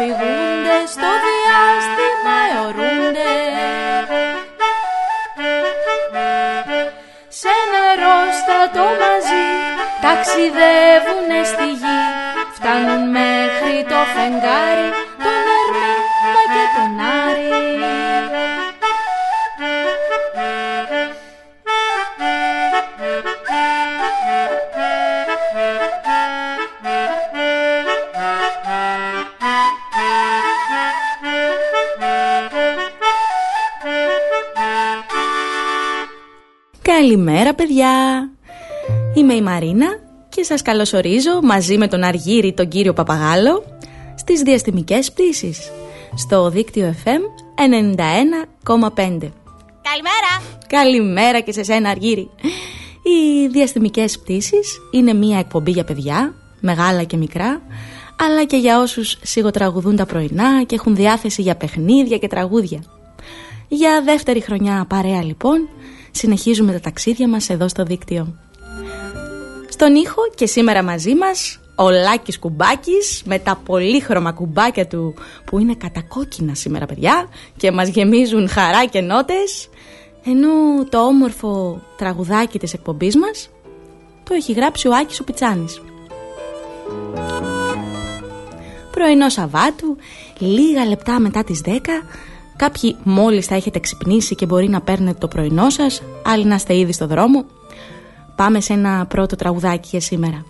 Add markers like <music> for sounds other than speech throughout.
Ιστορίες αφηγούνται Καλημέρα παιδιά! Είμαι η Μαρίνα και σας καλωσορίζω μαζί με τον Αργύρι τον κύριο Παπαγάλο στις διαστημικές πτήσεις στο δίκτυο FM 91,5 Καλημέρα! Καλημέρα και σε σένα Αργύρι! Οι διαστημικές πτήσεις είναι μια εκπομπή για παιδιά, μεγάλα και μικρά αλλά και για όσους σιγοτραγουδούν τα πρωινά και έχουν διάθεση για παιχνίδια και τραγούδια. Για δεύτερη χρονιά παρέα λοιπόν συνεχίζουμε τα ταξίδια μας εδώ στο δίκτυο. Στον ήχο και σήμερα μαζί μας ο Λάκης Κουμπάκης με τα πολύχρωμα κουμπάκια του που είναι κατακόκκινα σήμερα παιδιά και μας γεμίζουν χαρά και νότες ενώ το όμορφο τραγουδάκι της εκπομπής μας το έχει γράψει ο Άκης ο Πιτσάνης. Πρωινό Σαββάτου, λίγα λεπτά μετά τις 10 Κάποιοι μόλις θα έχετε ξυπνήσει και μπορεί να παίρνετε το πρωινό σας, άλλοι να είστε ήδη στο δρόμο. Πάμε σε ένα πρώτο τραγουδάκι για σήμερα.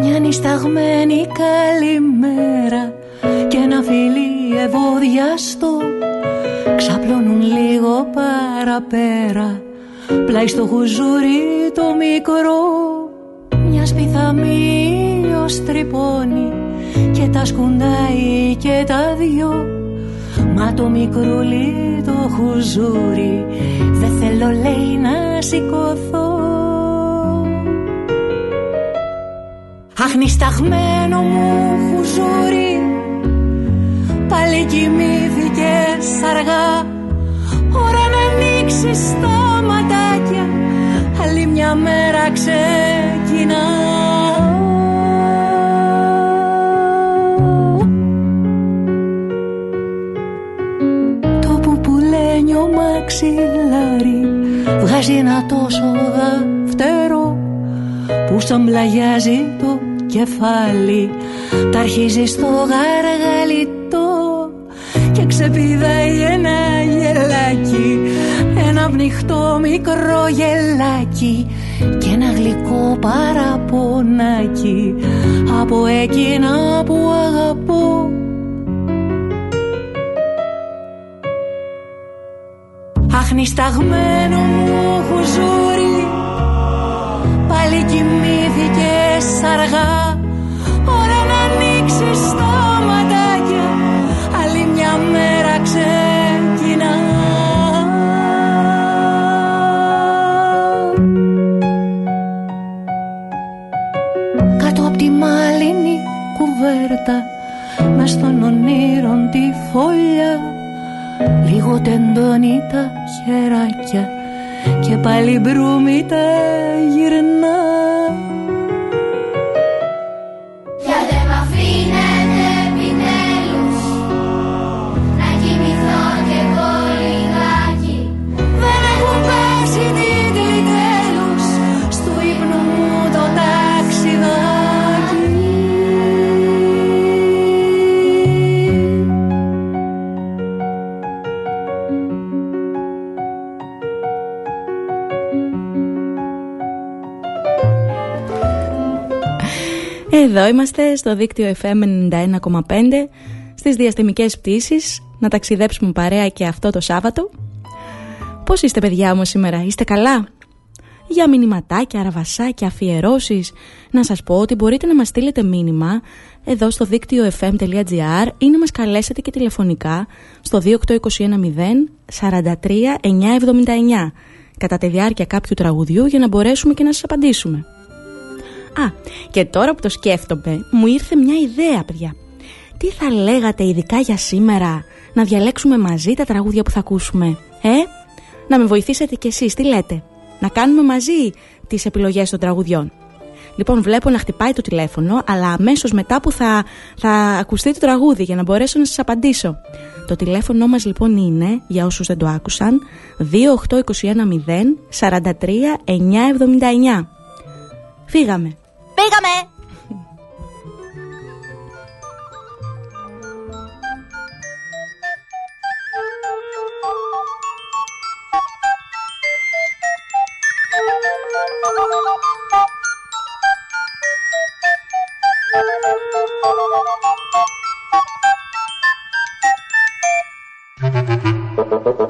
Μια νησταγμένη καλημέρα και ένα φιλί ευωδιαστό ξαπλώνουν λίγο παραπέρα πλάι στο χουζούρι το μικρό μια σπιθαμή ήλιος τρυπώνει και τα σκουντάει και τα δυο. Μα το μικρούλι το χουζούρι δεν θέλω λέει να σηκωθώ. Αχνισταγμένο μου χουζούρι πάλι κοιμήθηκες αργά. Ώρα να ανοίξεις τα ματάκια άλλη μια μέρα ξεκινά βγάζει ένα τόσο δαφτερό που σαν πλαγιάζει το κεφάλι. Τα αρχίζει στο γαργαλιτό και ξεπηδάει ένα γελάκι. Ένα πνιχτό μικρό γελάκι και ένα γλυκό παραπονάκι. Από εκείνα που αγαπώ Αχνισταγμένο μου χουζούρι. Πάλι κοιμήθηκες αργά. Ώρα να ανοίξεις τα ματάκια άλλη μια μέρα ξεκινά. Κάτω απ' τη μάλινη κουβέρτα μες στον ονείρον τη φωλιά. Λίγο τεντώνει τα χεράκια. Και πάλι μπρούμι τα γυρνά Εδώ είμαστε στο δίκτυο FM 91,5 στις διαστημικές πτήσεις να ταξιδέψουμε παρέα και αυτό το Σάββατο. Πώς είστε παιδιά μου σήμερα, είστε καλά; Για μηνυματάκια, αραβασάκια, αφιερώσεις Να σας πω ότι μπορείτε να μας στείλετε μήνυμα εδώ στο δίκτυο fm.gr ή να μας καλέσετε και τηλεφωνικά στο 28210 43 979 κατά τη διάρκεια κάποιου τραγουδιού για να μπορέσουμε και να σας απαντήσουμε. Α, και τώρα που το σκέφτομαι, μου ήρθε μια ιδέα, παιδιά. Τι θα λέγατε ειδικά για σήμερα, να διαλέξουμε μαζί τα τραγούδια που θα ακούσουμε, ε; Να με βοηθήσετε κι εσείς, τι λέτε, να κάνουμε μαζί τις επιλογές των τραγουδιών. Λοιπόν, βλέπω να χτυπάει το τηλέφωνο, αλλά αμέσως μετά που θα, θα ακουστεί το τραγούδι για να μπορέσω να σας απαντήσω. Το τηλέφωνο μας λοιπόν είναι, για όσους δεν το άκουσαν, 28210背个没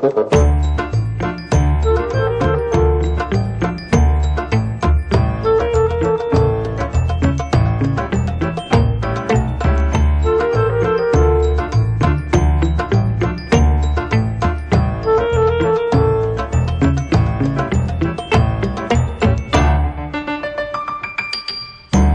？thank you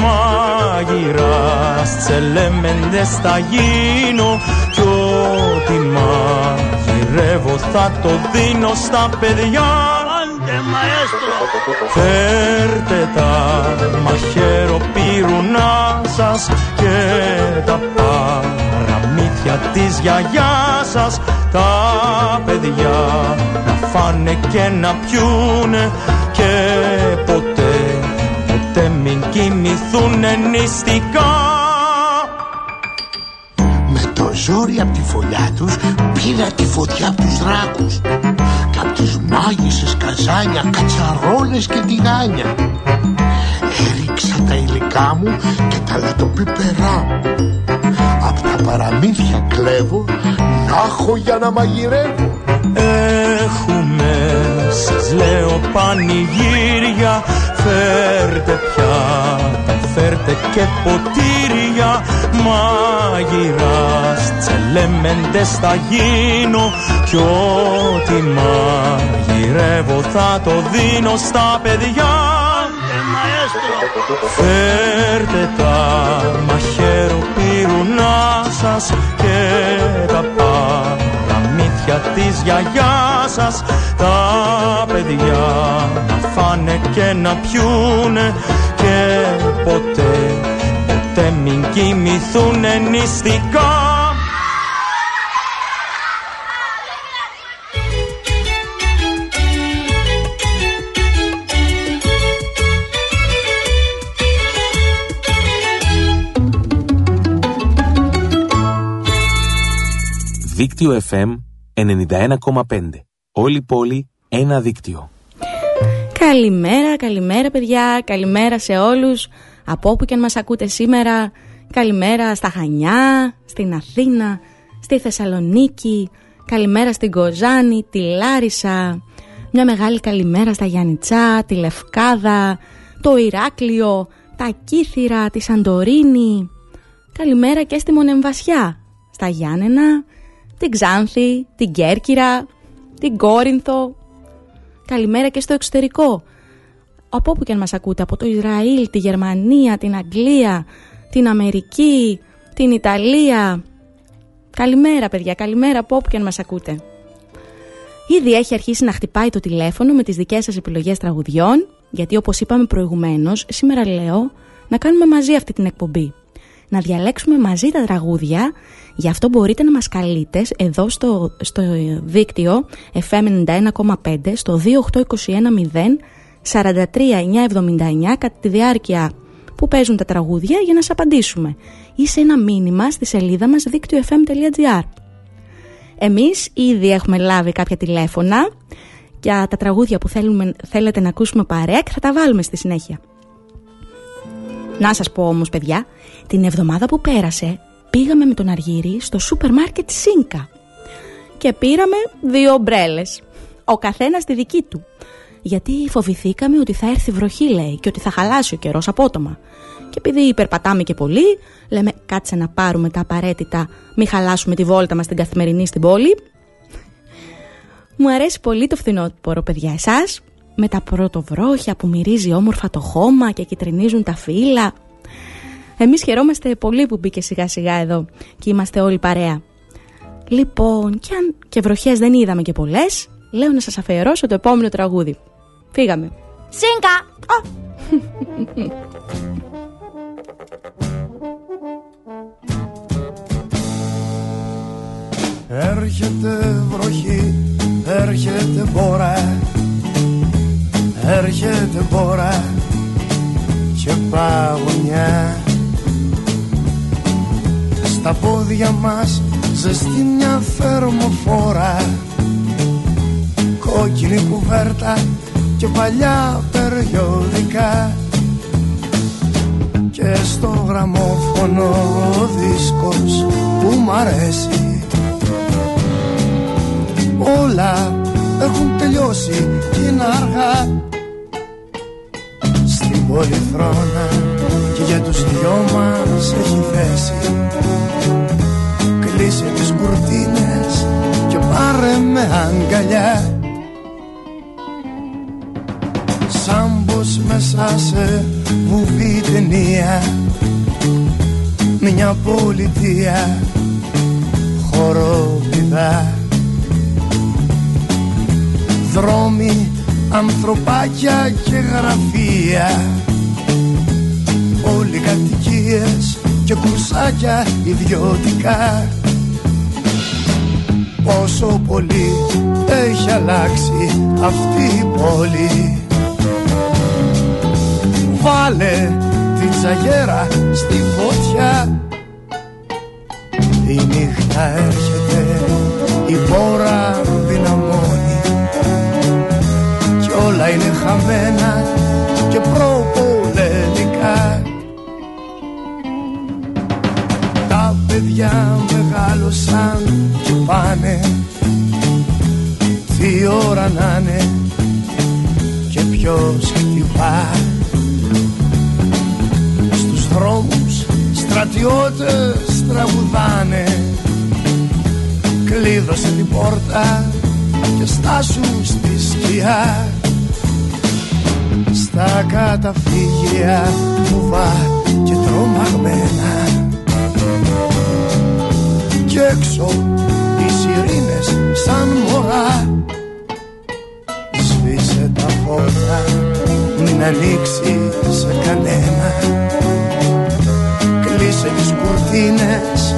μάγειρας τσελέμεντες θα γίνω. Κι ό,τι μαγειρεύω θα το δίνω στα παιδιά. Φέρτε τα μαχαίρο πυρουνά σας και τα παραμύθια της γιαγιάς σας. Τα παιδιά να φάνε και να πιούνε και ποτέ, ποτέ μην κοιμηθούν νηστικά. Με το ζόρι από τη φωλιά τους πήρα τη φωτιά από τους δράκους και από τις μάγισσες καζάνια, κατσαρόλες και τηγάνια. Έριξα τα υλικά μου και τα λατοπίπερά μου. Απ' τα παραμύθια κλέβω να έχω για να μαγειρεύω. Έχουμε σας λέω πανηγύρια Φέρτε πιάτα, φέρτε και ποτήρια. Μάγειρας τσελέμεντες θα γίνω Κι ό,τι μαγειρεύω θα το δίνω στα παιδιά. Φέρτε τα μαχαίρο πυρουνά σας και τα παραμύθια της γιαγιάς σας. Τα παιδιά να φάνε και να πιούνε και ποτέ, ποτέ μην κοιμηθούν νηστικά. Δίκτυο FM 91,5 Όλη πόλη, ένα δίκτυο. Καλημέρα, καλημέρα παιδιά, καλημέρα σε όλους από όπου και αν μας ακούτε σήμερα. Καλημέρα στα Χανιά, στην Αθήνα, στη Θεσσαλονίκη, καλημέρα στην Κοζάνη, τη Λάρισα, μια μεγάλη καλημέρα στα Γιάννητσά, τη Λευκάδα, το Ηράκλειο, τα Κύθυρα, τη Σαντορίνη. Καλημέρα και στη Μονεμβασιά, στα Γιάννενα, την Ξάνθη, την Κέρκυρα, την Κόρινθο. Καλημέρα και στο εξωτερικό. Από όπου και αν μας ακούτε, από το Ισραήλ, τη Γερμανία, την Αγγλία, την Αμερική, την Ιταλία. Καλημέρα παιδιά, καλημέρα από όπου και αν μας ακούτε. Ήδη έχει αρχίσει να χτυπάει το τηλέφωνο με τις δικές σας επιλογές τραγουδιών, γιατί όπως είπαμε προηγουμένως, σήμερα λέω να κάνουμε μαζί αυτή την εκπομπή. Να διαλέξουμε μαζί τα τραγούδια. Γι' αυτό μπορείτε να μας καλείτε εδώ στο, στο δίκτυο FM 91,5 στο 28210 43979 κατά τη διάρκεια που παίζουν τα τραγούδια για να σας απαντήσουμε ή σε ένα μήνυμα στη σελίδα μας δίκτυο fm.gr. Εμείς ήδη έχουμε λάβει κάποια τηλέφωνα για τα τραγούδια που θέλουμε, θέλετε να ακούσουμε παρέα και θα τα βάλουμε στη συνέχεια. Να σας πω όμως παιδιά, την εβδομάδα που πέρασε πήγαμε με τον Αργύρι στο σούπερ μάρκετ Σίνκα και πήραμε δύο ομπρέλες, ο καθένας τη δική του. Γιατί φοβηθήκαμε ότι θα έρθει βροχή λέει και ότι θα χαλάσει ο καιρός απότομα. Και επειδή υπερπατάμε και πολύ, λέμε κάτσε να πάρουμε τα απαραίτητα, μην χαλάσουμε τη βόλτα μας την καθημερινή στην πόλη. Μου αρέσει πολύ το φθινόπωρο παιδιά εσάς, με τα πρωτοβρόχια που μυρίζει όμορφα το χώμα και κυτρινίζουν τα φύλλα. Εμείς χαιρόμαστε πολύ που μπήκε σιγά σιγά εδώ και είμαστε όλοι παρέα. Λοιπόν, και αν και βροχές δεν είδαμε και πολλές, λέω να σας αφιερώσω το επόμενο τραγούδι. Φύγαμε. Σίνκα! Έρχεται βροχή, έρχεται μπόρα Έρχεται μπόρα και παγωνιά Στα πόδια μας ζεστή μια θερμοφόρα. Κόκκινη κουβέρτα και παλιά περιοδικά. Και στο γραμμόφωνο ο δίσκος που μ' αρέσει. Όλα έχουν τελειώσει και είναι αργά. Στην πολυθρόνα και για τους δυο μας έχει θέση Κλείσε τις κουρτίνες και πάρε με αγκαλιά. Σαν πως μέσα σε βουβή ταινία Μια πολιτεία χοροπηδά. Δρόμοι, ανθρωπάκια και γραφεία Όλοι κατοικίες και κουρσάκια ιδιωτικά. Πόσο πολύ έχει αλλάξει αυτή η πόλη. Βάλε την τσαγέρα στη φωτιά. Η νύχτα έρχεται, η πόρα δυναμώνει. Κι όλα είναι χαμένα παιδιά μεγάλωσαν και πάνε. Τι ώρα να είναι και ποιος χτυπά Στους δρόμους στρατιώτες τραγουδάνε. Κλείδωσε την πόρτα και στάσου στη σκιά. Στα καταφύγια βουβά και τρομαγμένα Κι έξω οι σιρήνες σαν μωρά. Σβήσε τα φώτα μην ανοίξει σε κανένα. Κλείσε τις κουρτίνες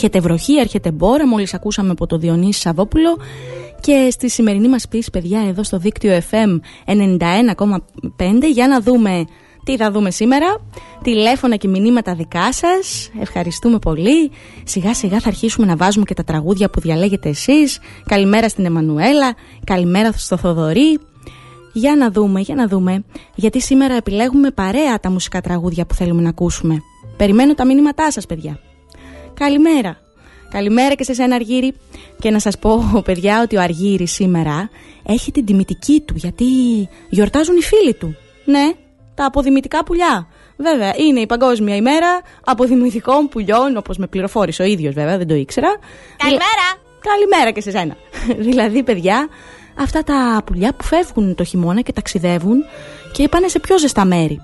Έρχεται βροχή, έρχεται μπόρα, μόλις ακούσαμε από το Διονύση Σαββόπουλο και στη σημερινή μας πίση παιδιά εδώ στο δίκτυο FM 91,5 για να δούμε τι θα δούμε σήμερα. Τηλέφωνα και μηνύματα δικά σας. Ευχαριστούμε πολύ. Σιγά σιγά θα αρχίσουμε να βάζουμε και τα τραγούδια που διαλέγετε εσείς. Καλημέρα στην Εμμανουέλα. Καλημέρα στο Θοδωρή. Για να δούμε, για να δούμε. Γιατί σήμερα επιλέγουμε παρέα τα μουσικά τραγούδια που θέλουμε να ακούσουμε. Περιμένω τα μηνύματά σας παιδιά. Καλημέρα. Καλημέρα και σε σένα Αργύρι. Και να σας πω παιδιά ότι ο Αργύρης σήμερα έχει την τιμητική του γιατί γιορτάζουν οι φίλοι του. Ναι, τα αποδημητικά πουλιά. Βέβαια, είναι η Παγκόσμια ημέρα αποδημητικών πουλιών, όπως με πληροφόρησε ο ίδιος βέβαια, δεν το ήξερα. Καλημέρα. Καλημέρα και σε σένα. <laughs> δηλαδή, παιδιά, αυτά τα πουλιά που φεύγουν το χειμώνα και ταξιδεύουν και πάνε σε πιο ζεστά μέρη.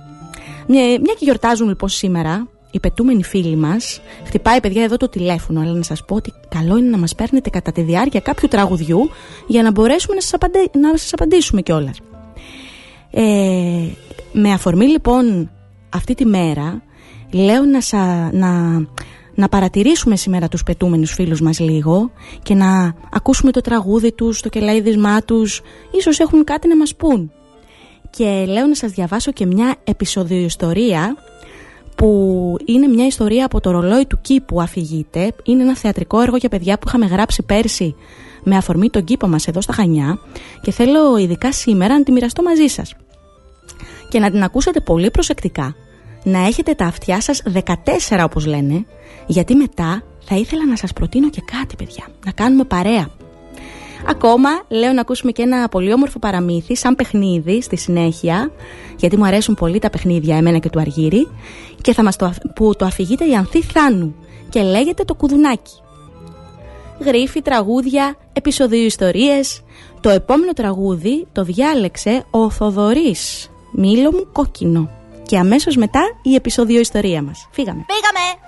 Μια, μια και γιορτάζουν λοιπόν σήμερα, οι πετούμενοι φίλοι μας, χτυπάει παιδιά εδώ το τηλέφωνο, αλλά να σας πω ότι καλό είναι να μας παίρνετε κατά τη διάρκεια κάποιου τραγουδιού για να μπορέσουμε να σας απαντε... να σας απαντήσουμε κιόλας. Ε, με αφορμή λοιπόν αυτή τη μέρα, λέω να, σα, να, να παρατηρήσουμε σήμερα τους πετούμενους φίλους μας λίγο και να ακούσουμε το τραγούδι τους, το κελαίδισμά τους, ίσως έχουν κάτι να μας πούν. Και λέω να σας διαβάσω και μια επεισοδιοϊστορία που είναι μια ιστορία από το ρολόι του κήπου αφηγείται. Είναι ένα θεατρικό έργο για παιδιά που είχαμε γράψει πέρσι με αφορμή τον κήπο μας εδώ στα Χανιά και θέλω ειδικά σήμερα να τη μοιραστώ μαζί σας. Και να την ακούσετε πολύ προσεκτικά, να έχετε τα αυτιά σας 14 όπως λένε, γιατί μετά θα ήθελα να σας προτείνω και κάτι παιδιά, να κάνουμε παρέα. Ακόμα λέω να ακούσουμε και ένα πολύ όμορφο παραμύθι σαν παιχνίδι στη συνέχεια γιατί μου αρέσουν πολύ τα παιχνίδια εμένα και του Αργύρι και θα μας το, που το αφηγείται η Ανθή Θάνου και λέγεται το κουδουνάκι. Γρίφη, τραγούδια, επεισοδίου ιστορίες. Το επόμενο τραγούδι το διάλεξε ο Θοδωρής, μήλο μου κόκκινο. Και αμέσως μετά η επεισόδιο ιστορία μας. Φύγαμε. Πήγαμε.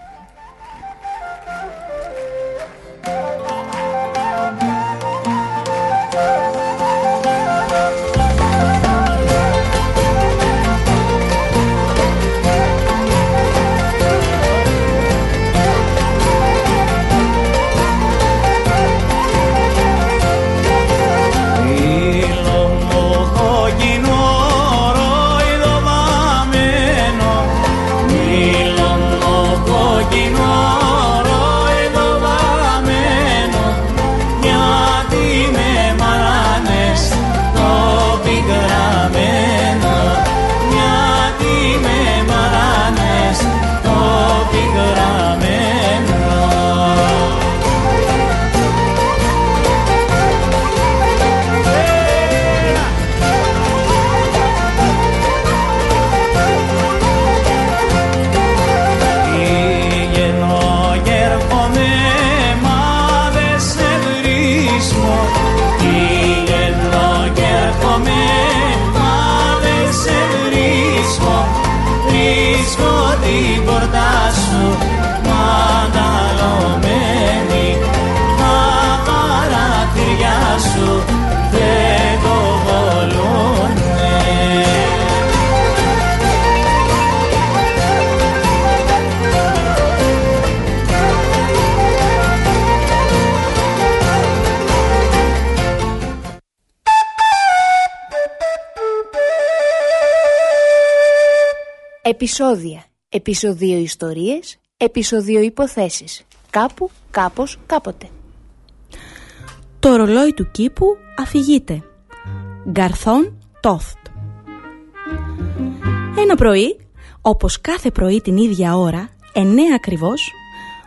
Επισόδια. Επισοδίο ιστορίες. Επισοδίο υποθέσεις. Κάπου, κάπως, κάποτε. Το ρολόι του κήπου αφηγείται. Γκαρθόν Τόθτ. Ένα πρωί, όπως κάθε πρωί την ίδια ώρα, εννέα ακριβώς,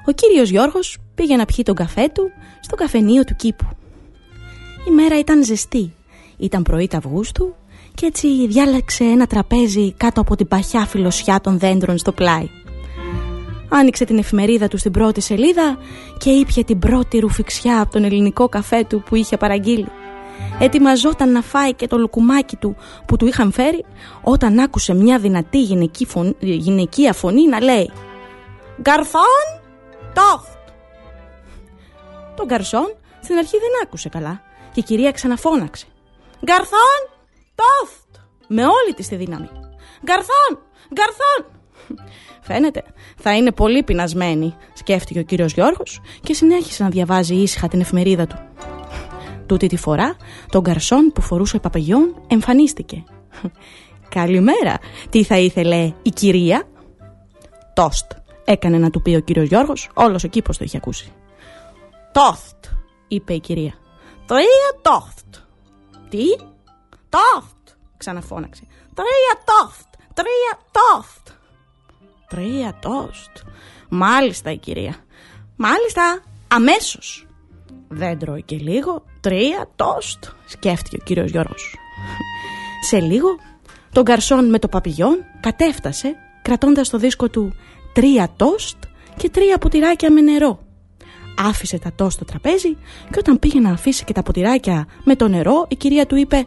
ο κύριος Γιώργος πήγε να πιει τον καφέ του στο καφενείο του κήπου. Η μέρα ήταν ζεστή. Ήταν πρωί του Αυγούστου και έτσι διάλεξε ένα τραπέζι κάτω από την παχιά φιλοσιά των δέντρων στο πλάι. Άνοιξε την εφημερίδα του στην πρώτη σελίδα και ήπια την πρώτη ρουφιξιά από τον ελληνικό καφέ του που είχε παραγγείλει. Ετοιμαζόταν να φάει και το λουκουμάκι του που του είχαν φέρει όταν άκουσε μια δυνατή γυναική φωνή, γυναικεία φωνή να λέει «Γκαρθόν, τόφτ». Τον γκαρσόν στην αρχή δεν άκουσε καλά και η κυρία ξαναφώναξε «Γκαρθόν, τόφτ» με όλη της τη δύναμη. «Γκαρθόν, γκαρθόν». Φαίνεται, θα είναι πολύ πεινασμένη, σκέφτηκε ο κύριος Γιώργος και συνέχισε να διαβάζει ήσυχα την εφημερίδα του. Τούτη τη φορά, τον γκαρσόν που φορούσε παπαγιόν εμφανίστηκε. «Καλημέρα, τι θα ήθελε η κυρία» «Τόστ», έκανε να του πει ο κύριος Γιώργος, όλος ο κήπος το είχε ακούσει. «Τόστ», είπε η κυρία. «Τρία τόστ». «Τι» «Τόστ», ξαναφώναξε. «Τρία τόστ, τρία τόστ». Τρία τόστ. Μάλιστα η κυρία. Μάλιστα, αμέσως. Δεν τρώει και λίγο. Τρία τόστ, σκέφτηκε ο κύριος Γιώργος. Σε λίγο, τον καρσόν με το παπηγιόν κατέφτασε κρατώντας το δίσκο του τρία τόστ και τρία ποτηράκια με νερό. Άφησε τα τόστ στο τραπέζι και όταν πήγε να αφήσει και τα ποτηράκια με το νερό η κυρία του είπε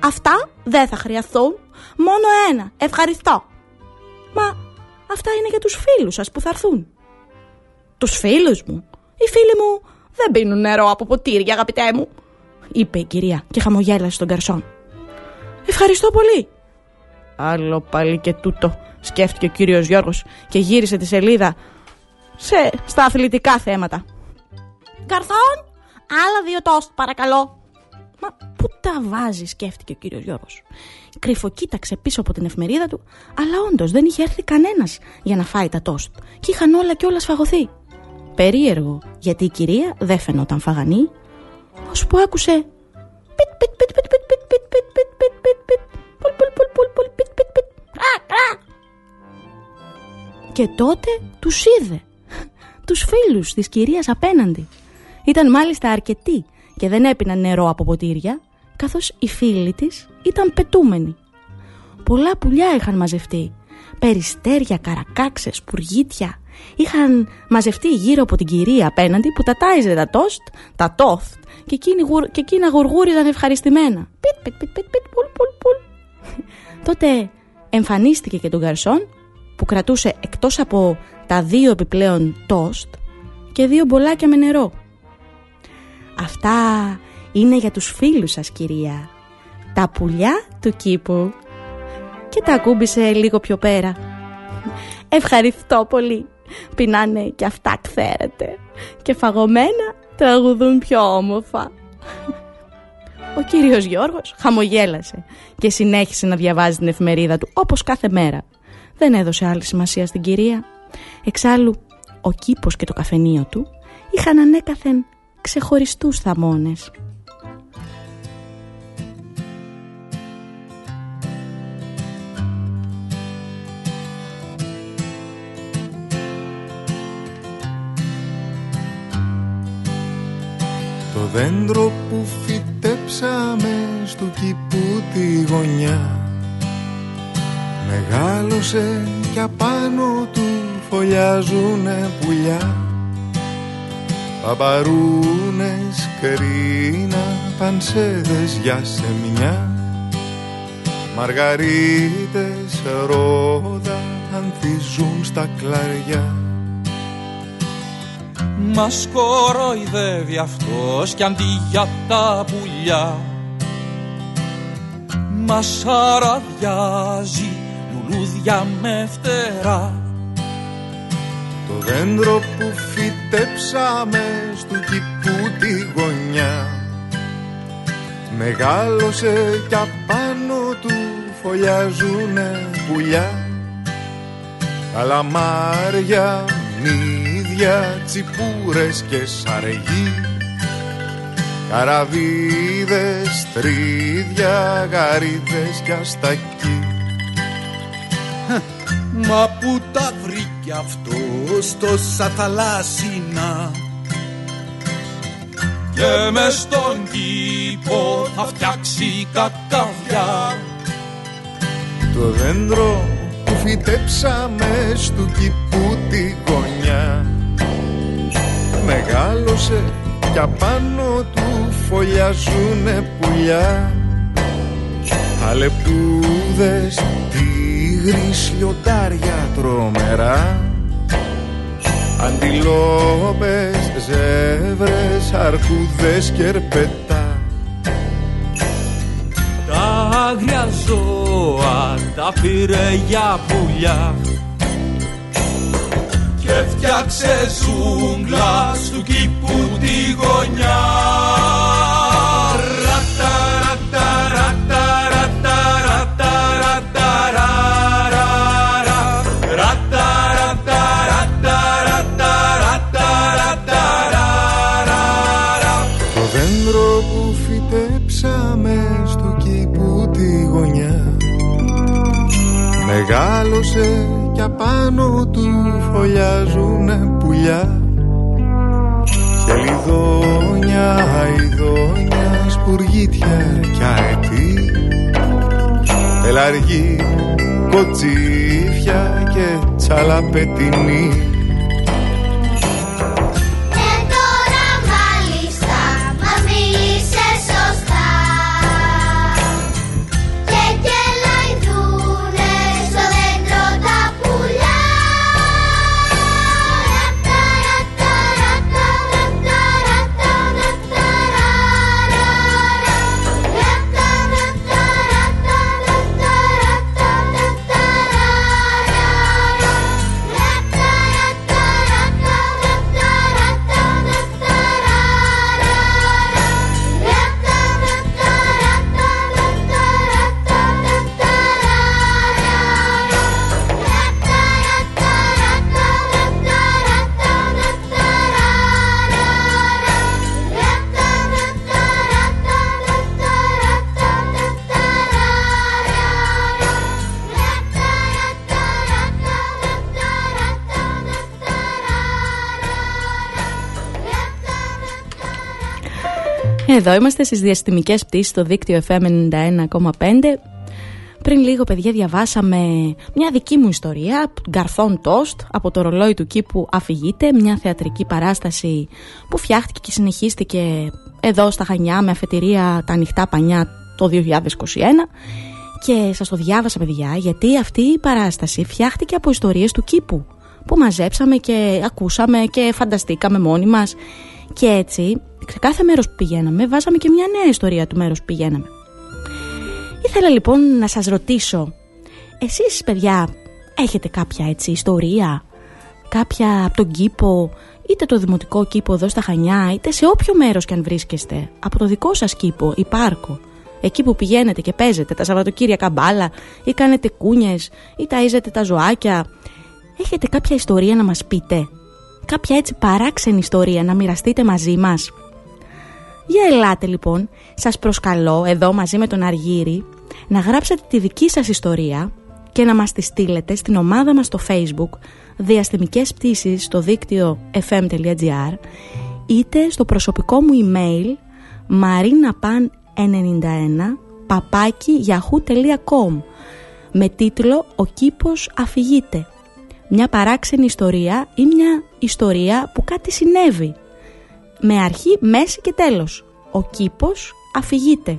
«Αυτά δεν θα χρειαστούν, μόνο ένα, ευχαριστώ». «Μα αυτά είναι για τους φίλους σας που θα έρθουν». «Τους φίλους μου, οι φίλοι μου δεν πίνουν νερό από ποτήρια αγαπητέ μου», είπε η κυρία και χαμογέλασε στον καρσόν. «Ευχαριστώ πολύ». «Άλλο πάλι και τούτο», σκέφτηκε ο κύριος Γιώργος και γύρισε τη σελίδα σε, στα αθλητικά θέματα. «Καρθόν, άλλα δύο τόστ παρακαλώ». «Μα πού τα βάζει», σκέφτηκε ο κύριος Γιώργος. Κρυφοκοίταξε πίσω από την εφημερίδα του, αλλά όντω δεν είχε έρθει κανένας για να φάει τα τόστ και είχαν όλα και όλα σφαγωθεί. Περίεργο, γιατί η κυρία δεν φαινόταν φαγανή, ώσπου άκουσε πιτ πιτ πιτ πιτ πιτ πιτ πιτ πιτ πιτ πιτ πιτ πιτ πουλ πουλ πουλ πουλ πουλ πιτ πιτ πιτ και τότε τους είδε τους φίλους της κυρίας απέναντι ήταν μάλιστα αρκετοί και δεν έπιναν νερό από ποτήρια καθώς οι φίλοι της ήταν πετούμενοι πολλά πουλιά είχαν μαζευτεί περιστέρια, καρακάξες, πουργίτια είχαν μαζευτεί γύρω από την κυρία απέναντι που τα τάιζε τα τόστ, τα τόφτ και, εκείνη, και εκείνα γουργούριζαν ευχαριστημένα. Πιτ, πιτ, πιτ, πιτ, πιτ, πουλ, πουλ, πουλ. Τότε εμφανίστηκε και τον Γκαρσόν που κρατούσε εκτός από τα δύο επιπλέον τόστ και δύο μπολάκια με νερό. Αυτά είναι για τους φίλους σας κυρία. Τα πουλιά του κήπου. Και τα ακούμπησε λίγο πιο πέρα. Ευχαριστώ πολύ. Πεινάνε και αυτά ξέρετε. Και φαγωμένα τραγουδούν πιο όμορφα. Ο κύριος Γιώργος χαμογέλασε και συνέχισε να διαβάζει την εφημερίδα του όπως κάθε μέρα. Δεν έδωσε άλλη σημασία στην κυρία. Εξάλλου, ο κήπος και το καφενείο του είχαν ανέκαθεν ξεχωριστούς θαμώνες. Το δέντρο που φυτέψαμε στο κήπου τη γωνιά. Μεγάλωσε κι απάνω του φωλιάζουνε πουλιά. Παπαρούνες, κρίνα, πανσέδες για σεμιά Μαργαρίτες, ρόδα, ανθίζουν στα κλαριά Μας κοροϊδεύει αυτός κι αντί για τα πουλιά. Μας αραδιάζει λουλούδια με φτερά. Το δέντρο που φυτέψαμε στο κήπου τη γωνιά Μεγάλωσε κι απάνω του φωλιάζουνε πουλιά. Καλαμάρια, μύδια, τσιπούρες και σαργοί Καραβίδες, τρίδια, γαρίδες και αστακοί Μα που τα βρήκε αυτός στο θαλάσσινα. Και με στον κήπο θα φτιάξει κακαβιά Το δέντρο που φυτέψαμε στο κήπου τη γωνιά Μεγάλωσε κι απάνω του φωλιάζουνε πουλιά. Αλεπούδες, τίγρης, λιοντάρια τρομερά. Αντιλόπες, ζεύρες, αρκούδες και ερπετά. Τα άγρια ζώα τα πήρε για πουλιά και φτιάξε ζούγκλα του κήπου τη γωνιά Το δέντρο που φυτέψαμε στο κήπου τη γωνιά Μεγάλωσε κι απάνω του φωλιάζουνε πουλιά. Και λιδόνια, αηδόνια, σπουργίτια κι αετή. Λαργή, κοτσίφια και τσαλαπετινή Εδώ είμαστε στις διαστημικές πτήσεις στο δίκτυο FM 91,5 πριν λίγο παιδιά διαβάσαμε μια δική μου ιστορία Γκαρθόν Τόστ από το ρολόι του κήπου Αφηγείται Μια θεατρική παράσταση που φτιάχτηκε και συνεχίστηκε εδώ στα Χανιά με αφετηρία τα ανοιχτά πανιά το 2021 και σας το διάβασα παιδιά γιατί αυτή η παράσταση φτιάχτηκε από ιστορίες του κήπου που μαζέψαμε και ακούσαμε και φανταστήκαμε μόνοι μας και έτσι σε κάθε μέρος που πηγαίναμε βάζαμε και μια νέα ιστορία του μέρους που πηγαίναμε. Ήθελα λοιπόν να σας ρωτήσω, εσείς παιδιά έχετε κάποια έτσι ιστορία, κάποια από τον κήπο, είτε το δημοτικό κήπο εδώ στα Χανιά, είτε σε όποιο μέρος και αν βρίσκεστε, από το δικό σας κήπο ή πάρκο, εκεί που πηγαίνετε και παίζετε τα Σαββατοκύριακα μπάλα ή κάνετε κούνιες ή ταΐζετε τα ζωάκια, έχετε κάποια ιστορία να μας πείτε, κάποια έτσι παράξενη ιστορία να μοιραστείτε μαζί μας. Για ελάτε λοιπόν, σας προσκαλώ εδώ μαζί με τον Αργύρι να γράψετε τη δική σας ιστορία και να μας τη στείλετε στην ομάδα μας στο facebook διαστημικές πτήσεις στο δίκτυο fm.gr είτε στο προσωπικό μου email marinapan91 παπάκι yahoo.com με τίτλο «Ο κήπος αφηγείται». Μια παράξενη ιστορία ή μια ιστορία που κάτι συνέβη με αρχή, μέση και τέλος. Ο κήπος αφηγείται.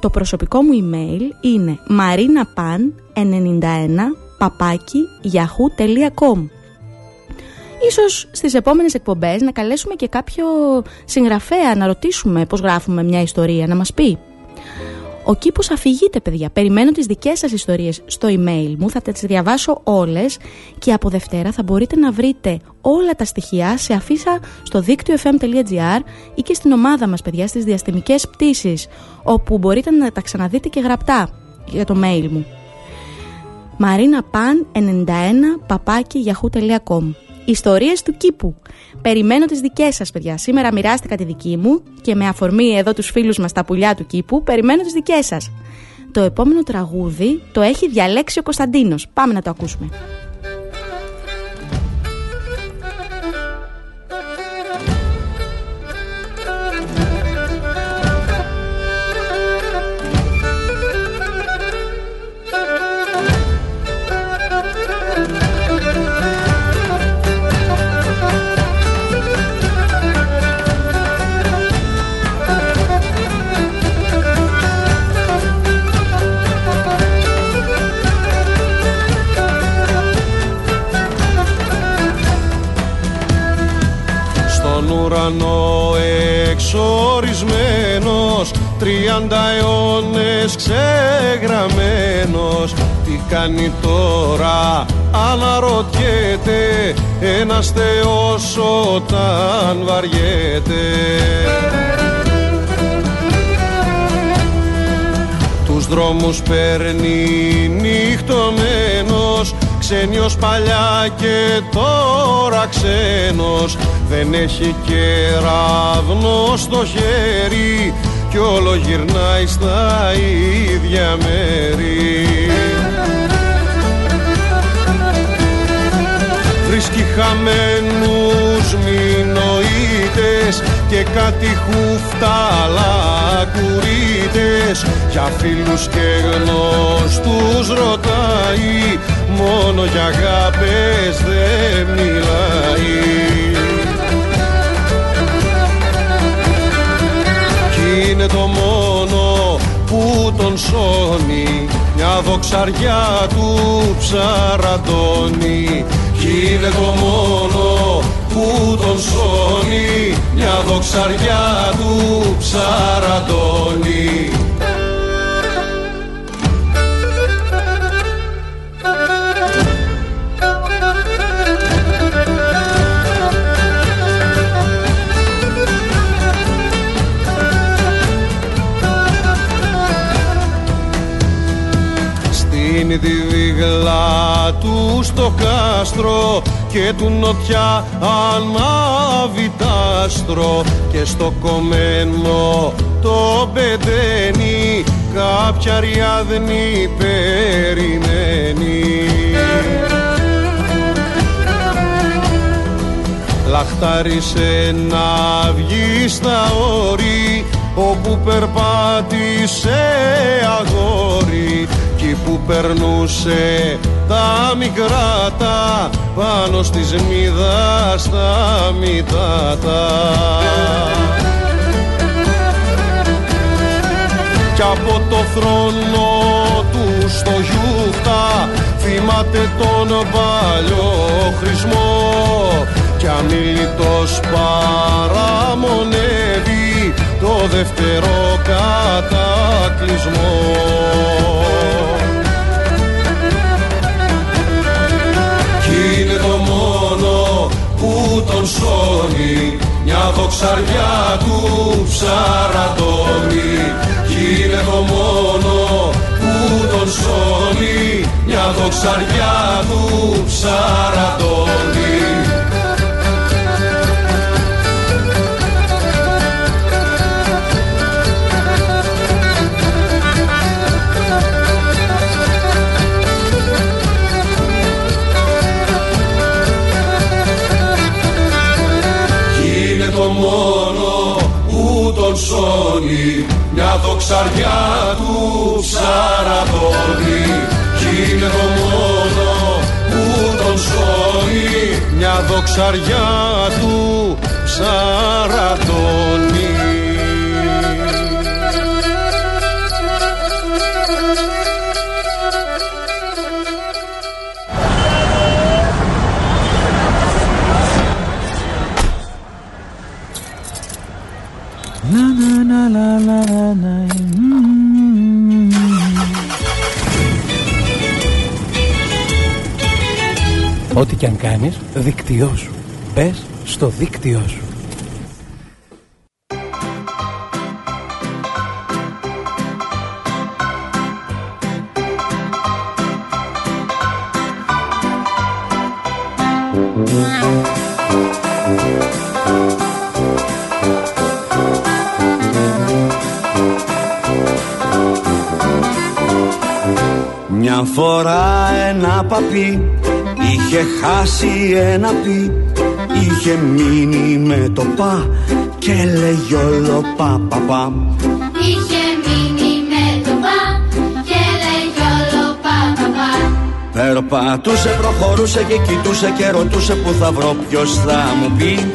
Το προσωπικό μου email είναι marinapan91 παπάκι yahoo.com Ίσως στις επόμενες εκπομπές να καλέσουμε και κάποιο συγγραφέα να ρωτήσουμε πώς γράφουμε μια ιστορία, να μας πει. Ο κήπος αφηγείται, παιδιά. Περιμένω τις δικές σας ιστορίες στο email μου. Θα τις διαβάσω όλες και από Δευτέρα θα μπορείτε να βρείτε όλα τα στοιχεία σε αφίσα στο δίκτυο fm.gr ή και στην ομάδα μας, παιδιά, στις διαστημικές πτήσεις, όπου μπορείτε να τα ξαναδείτε και γραπτά για το mail μου. marinapan91 yahoo.com Ιστορίες του κήπου. Περιμένω τις δικές σας παιδιά. Σήμερα μοιράστηκα τη δική μου και με αφορμή εδώ τους φίλους μας τα πουλιά του κήπου περιμένω τις δικές σας. Το επόμενο τραγούδι το έχει διαλέξει ο Κωνσταντίνος. Πάμε να το ακούσουμε. Ουρανό εξορισμένος Τριάντα αιώνες ξεγραμμένος. Τι κάνει τώρα αναρωτιέται Ένας θεός όταν βαριέται. Τους δρόμους παίρνει νυχτωμένος Ξένιος παλιά και τώρα ξένος Δεν έχει κεραυνό στο χέρι Κι όλο γυρνάει στα ίδια μέρη. Βρίσκει χαμένους μη νοείτε και κάτι χούφτα κουρίτες για φίλους και γνωστούς ρωτάει μόνο για αγάπες δεν μιλάει είναι το μόνο που τον σώνει. Μια δοξαριά του ψαραντώνει. Κι είναι το μόνο που τον σώνει. Μια δοξαριά του ψαραντώνει δίγλα του στο κάστρο και του νοτιά ανάβει τ' άστρο και στο κομμένο το πεντένι κάποια ριάδνη περιμένει. Λαχτάρισε να βγει στα όρη όπου περπάτησε αγόρι εκεί που περνούσε τα μικρά τα πάνω στις μύδας τα. Μυτάτα κι από το θρόνο του στο γιούχτα θυμάται τον παλιό χρησμό. Κι αμήλυτος παραμονεύει το δεύτερο κατακλυσμό. Κι είναι το μόνο που τον σώνει μια δοξαριά του ψαραντώνει Κι είναι το μόνο που τον σώνει μια δοξαριά του ψαραντώνει μια δοξαριά του ψαραδώνει Κι είναι το μόνο που τον σώνει μια δοξαριά του ψαραδώνει Να να Ό,τι κι αν κάνεις, δίκτυό σου. Μπες στο δίκτυό σου. Μια φορά ένα παπί είχε χάσει ένα πι Είχε μείνει με το πα και λέγει όλο πα πα πα. Είχε μείνει με το πα και λέγει όλο πα πα πα. Περπατούσε, προχωρούσε και κοιτούσε και ρωτούσε που θα βρω ποιος θα μου πει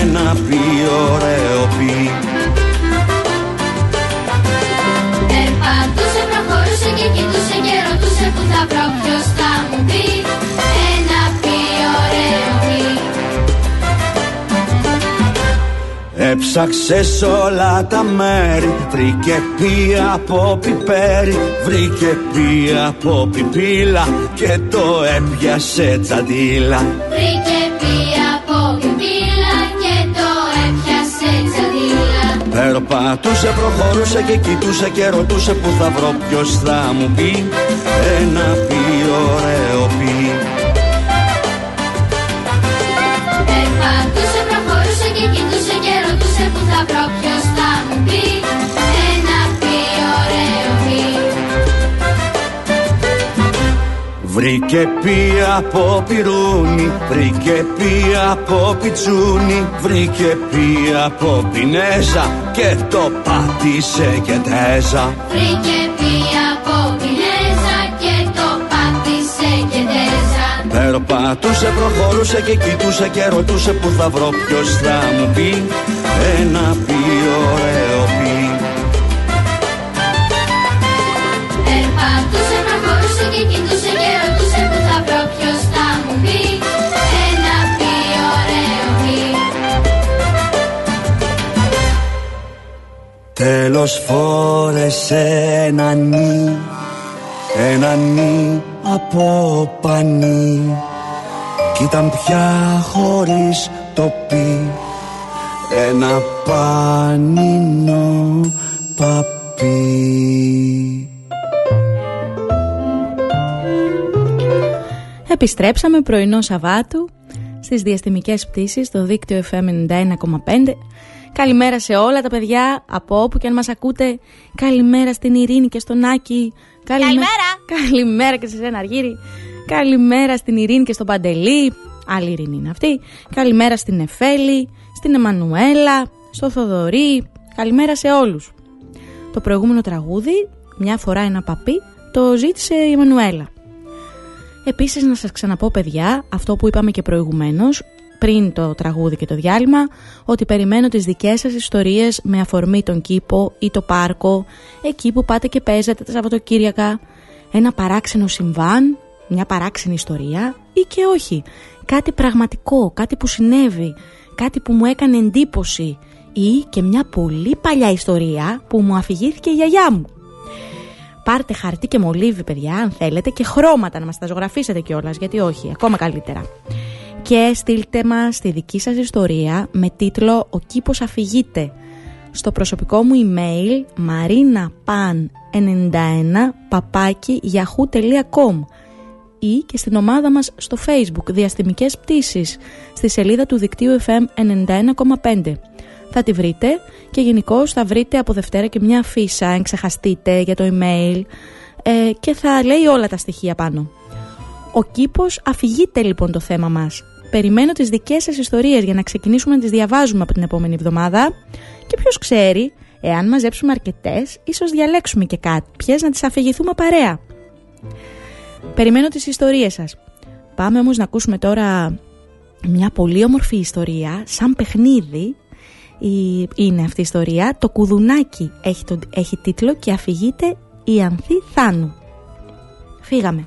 Ένα πι ωραίο πι Έψαξε σ' όλα τα μέρη Βρήκε πι από πιπέρι Βρήκε πι από πιπίλα Και το έπιασε τσαντίλα. Βρήκε πει από πιπίλα και το έπιασε τσαντίλα. Περπατούσε, προχωρούσε και κοιτούσε και ρωτούσε που θα βρω ποιος θα μου πει. Ένα Βρήκε Βρήκε πια από πυρούνι, βρήκε πια από πιτσούνι, βρήκε πια από πινέζα και το πάτησε και τέζα. Βρήκε πια από πινέζα και το πάτησε και τέζα. Περπατούσε, προχωρούσε και κοιτούσε και ρωτούσε που θα βρω ποιος θα μου πει ένα πει ωραίο Τέλος φόρεσε ένα νι, ένα νι από πανί κι ήταν πια χωρίς τοπί ένα πανινό παπί. Επιστρέψαμε πρωινό Σαββάτου στις διαστημικές πτήσεις στο δίκτυο FM 91,5 Καλημέρα σε όλα τα παιδιά από όπου και αν μας ακούτε. Καλημέρα στην Ειρήνη και στον Άκη. Καλημέρα. Καλημέρα και σε σένα Αργύρη Καλημέρα στην Ειρήνη και στον Παντελή. Άλλη Ειρήνη είναι αυτή. Καλημέρα στην Εφέλη Στην Εμμανουέλα Στο Θοδωρή. Καλημέρα σε όλους. Το προηγούμενο τραγούδι Μια φορά ένα παπί Το ζήτησε η Εμμανουέλα. Επίσης να σας ξαναπώ παιδιά Αυτό που είπαμε και προηγουμένως πριν το τραγούδι και το διάλειμμα ότι περιμένω τις δικές σας ιστορίες με αφορμή τον κήπο ή το πάρκο εκεί που πάτε και παίζετε τα Σαββατοκύριακα. Ένα παράξενο συμβάν, μια παράξενη ιστορία ή και όχι. Κάτι πραγματικό, κάτι που συνέβη κάτι που μου έκανε εντύπωση ή και μια πολύ παλιά ιστορία που μου αφηγήθηκε η γιαγιά μου. Πάρτε χαρτί και μολύβι παιδιά αν θέλετε και χρώματα να μας τα ζωγραφίσετε κιόλας γιατί όχι, ακόμα καλύτερα και στείλτε μας τη δική σας ιστορία με τίτλο «Ο κήπος αφηγείται» στο προσωπικό μου email marinapan91 παπάκι yahoo.com ή και στην ομάδα μας στο facebook Διαστημικές Πτήσεις στη σελίδα του δικτύου FM 91,5 θα τη βρείτε και γενικώ θα βρείτε από Δευτέρα και μια φύσα αν ξεχαστείτε για το email ε, και θα λέει όλα τα στοιχεία πάνω. Ο κήπος αφηγείται λοιπόν το θέμα μας περιμένω τις δικές σας ιστορίες για να ξεκινήσουμε να τις διαβάζουμε από την επόμενη εβδομάδα και ποιος ξέρει, εάν μαζέψουμε αρκετές, ίσως διαλέξουμε και κάποιες να τις αφηγηθούμε παρέα. Περιμένω τις ιστορίες σας. Πάμε όμως να ακούσουμε τώρα μια πολύ όμορφη ιστορία, σαν παιχνίδι, είναι αυτή η ιστορία. Το κουδουνάκι έχει, το, έχει τίτλο και αφηγείται η Ανθή Θάνου. Φύγαμε.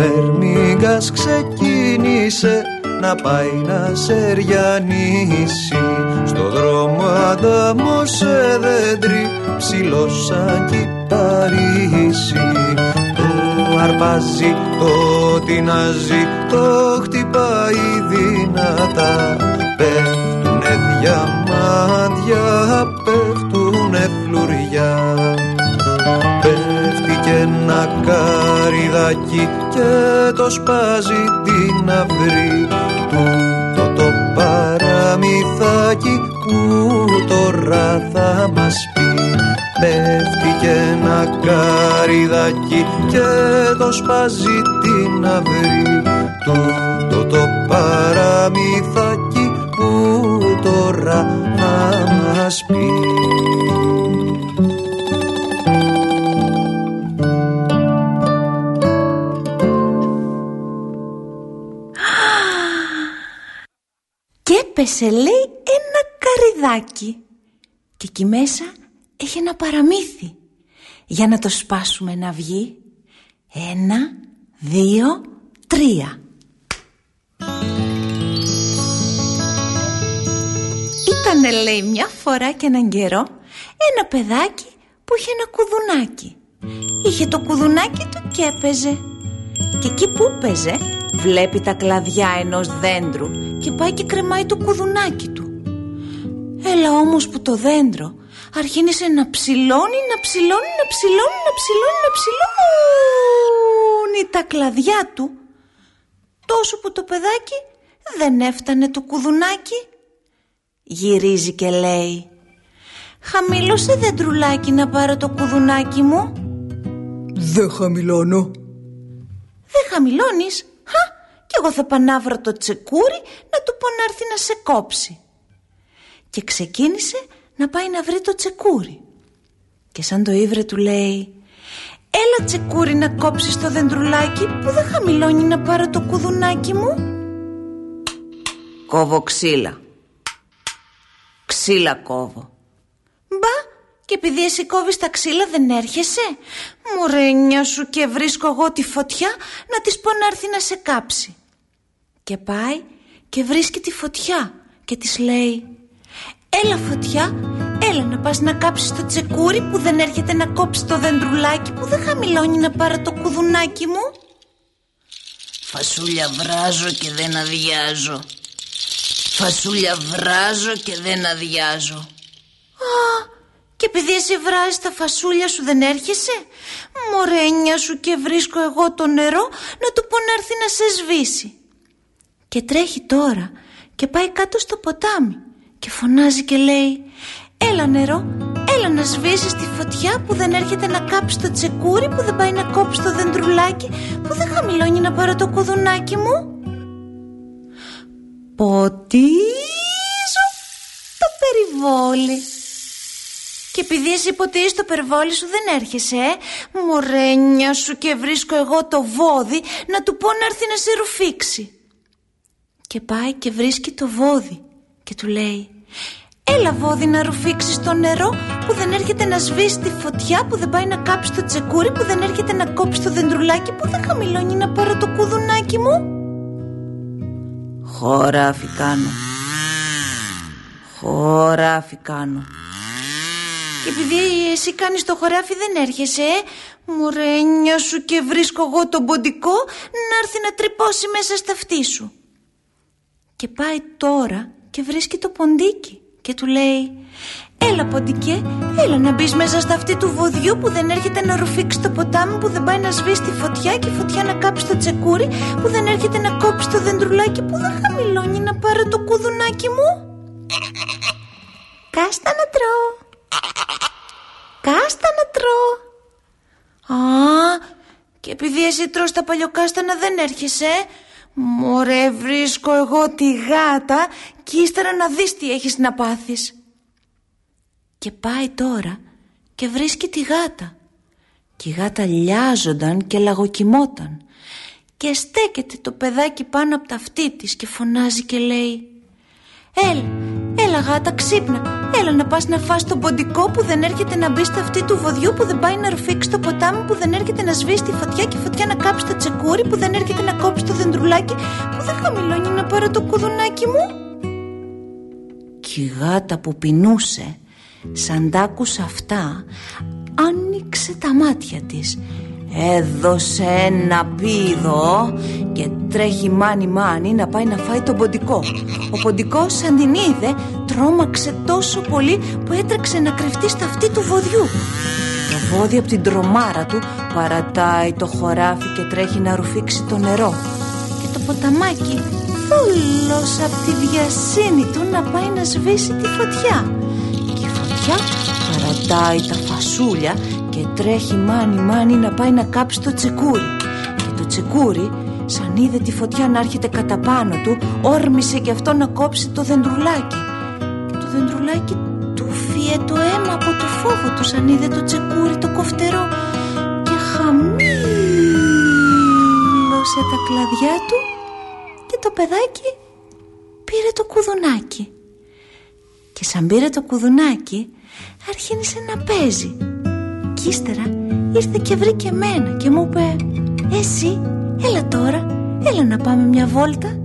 Μπερμίγκας ξεκίνησε να πάει να σεριανίσει. Στο δρόμο Αδάμος σε δέντρι ψηλός σαν κυπαρίσι Το αρπάζει, το τεινάζει, το χτυπάει δυνατά. Πέφτουνε διαμάντια, πέφτουνε φλουριά. Πέφτει και ένα καριδάκι και το σπάζει την αυρή του. Το το παραμυθάκι που τώρα θα μας πει. Πέφτει και ένα καριδάκι και το σπάζει την αυρή του. Το το παραμυθάκι που τώρα θα μας πει έπεσε λέει ένα καριδάκι. Και εκεί μέσα έχει ένα παραμύθι. Για να το σπάσουμε να βγει. Ένα, δύο, τρία. Ήτανε λέει μια φορά και έναν καιρό ένα παιδάκι που είχε ένα κουδουνάκι. Είχε το κουδουνάκι του και έπαιζε. Και εκεί που έπαιζε βλέπει τα κλαδιά ενός δέντρου και πάει και κρεμάει το κουδουνάκι του. Έλα όμως που το δέντρο αρχίνησε να ψηλώνει, να ψηλώνει, να ψηλώνει, να ψηλώνει, να ψηλώνει τα κλαδιά του τόσο που το παιδάκι δεν έφτανε το κουδουνάκι. Γυρίζει και λέει Χαμήλωσε δεντρουλάκι να πάρω το κουδουνάκι μου Δεν χαμηλώνω Δεν χαμηλώνεις Χα, κι εγώ θα πανάβρω το τσεκούρι να του πω να έρθει να σε κόψει. Και ξεκίνησε να πάει να βρει το τσεκούρι. Και σαν το ύβρε του λέει Έλα τσεκούρι να κόψεις το δεντρουλάκι που δεν χαμηλώνει να πάρω το κουδουνάκι μου Κόβω ξύλα. Ξύλα κόβω. Μπα και επειδή εσύ κόβεις τα ξύλα δεν έρχεσαι. Μωρένια σου και βρίσκω εγώ τη φωτιά να της πω να έρθει να σε κάψει Και πάει και βρίσκει τη φωτιά και της λέει Έλα φωτιά, έλα να πας να κάψεις το τσεκούρι που δεν έρχεται να κόψει το δεντρουλάκι που δεν χαμηλώνει να πάρω το κουδουνάκι μου Φασούλια βράζω και δεν αδειάζω Φασούλια βράζω και δεν αδειάζω Α, και επειδή εσύ βράζεις τα φασούλια σου δεν έρχεσαι; Μωρένια σου και βρίσκω εγώ το νερό να του πω να έρθει να σε σβήσει Και τρέχει τώρα και πάει κάτω στο ποτάμι Και φωνάζει και λέει Έλα νερό, έλα να σβήσεις τη φωτιά που δεν έρχεται να κάψει το τσεκούρι Που δεν πάει να κόψει το δεντρουλάκι Που δεν χαμηλώνει να πάρω το κουδουνάκι μου Ποτίζω το περιβόλι και επειδή εσύ ποτίζεις το περιβόλι σου δεν έρχεσαι ε; Μωρένια σου και βρίσκω εγώ το βόδι Να του πω να έρθει να σε ρουφήξει Και πάει και βρίσκει το βόδι Και του λέει Έλα βόδι να ρουφήξεις το νερό Που δεν έρχεται να σβήσει τη φωτιά Που δεν πάει να κάψει το τσεκούρι Που δεν έρχεται να κόψει το δεντρουλάκι Που δεν χαμηλώνει να πάρω το κουδουνάκι μου Χωράφι κάνω Χωράφι κάνω Και επειδή εσύ κάνεις το χωράφι δεν έρχεσαι ε; Μωρένια σου και βρίσκω εγώ τον ποντικό Να έρθει να τρυπώσει μέσα στα αυτή σου Και πάει τώρα και βρίσκει το ποντίκι Και του λέει Έλα ποντικέ, έλα να μπεις μέσα στα αυτή του βοδιού που δεν έρχεται να ρουφήξει το ποτάμι που δεν πάει να σβήσει τη φωτιά και η φωτιά να κάψει το τσεκούρι που δεν έρχεται να κόψει το δεντρουλάκι που δεν χαμηλώνει να πάρω το κουδουνάκι μου. Κάστα να τρώω. Κάστα να τρώω. Α, και επειδή εσύ τρως τα παλιοκάστανα δεν έρχεσαι, Μωρέ βρίσκω εγώ τη γάτα και ύστερα να δεις τι έχεις να πάθεις. Και πάει τώρα και βρίσκει τη γάτα. Και η γάτα λιάζονταν και λαγοκοιμόταν. Και στέκεται το παιδάκι πάνω από τα αυτή της και φωνάζει και λέει «Έλα, έλα γάτα ξύπνα, έλα να πας να φας τον ποντικό που δεν έρχεται να μπει στα αυτή του βοδιού που δεν πάει να ρουφήξει το ποτάμι που δεν έρχεται να σβήσει τη φωτιά και η φωτιά να κάψει το τσεκούρι που δεν έρχεται να κόψει το δεντρουλάκι που δεν χαμηλώνει να πάρω το κουδουνάκι μου». Και η γάτα που πεινούσε Σαν τ' άκουσε αυτά Άνοιξε τα μάτια της Έδωσε ένα πίδο Και τρέχει μάνι μάνι να πάει να φάει τον ποντικό. Ο ποντικός σαν την είδε Τρόμαξε τόσο πολύ Που έτρεξε να κρυφτεί στα αυτή του βοδιού. Το βόδι από την τρομάρα του Παρατάει το χωράφι και τρέχει να ρουφήξει το νερό. Και το ποταμάκι Φούλος από τη βιασύνη του να πάει να σβήσει τη φωτιά. Φωτιά παρατάει τα φασούλια και τρέχει μάνι μάνι να πάει να κάψει το τσεκούρι και το τσεκούρι σαν είδε τη φωτιά να έρχεται κατά πάνω του όρμησε και αυτό να κόψει το δεντρουλάκι. Και το δεντρουλάκι του φύε το αίμα από το φόβο του σαν είδε το τσεκούρι το κοφτερό. Και χαμήλωσε τα κλαδιά του και το παιδάκι πήρε το κουδουνάκι. Και σαν πήρε το κουδουνάκι άρχισε να παίζει Κι ύστερα ήρθε και βρήκε εμένα και μου είπε Εσύ έλα τώρα έλα να πάμε μια βόλτα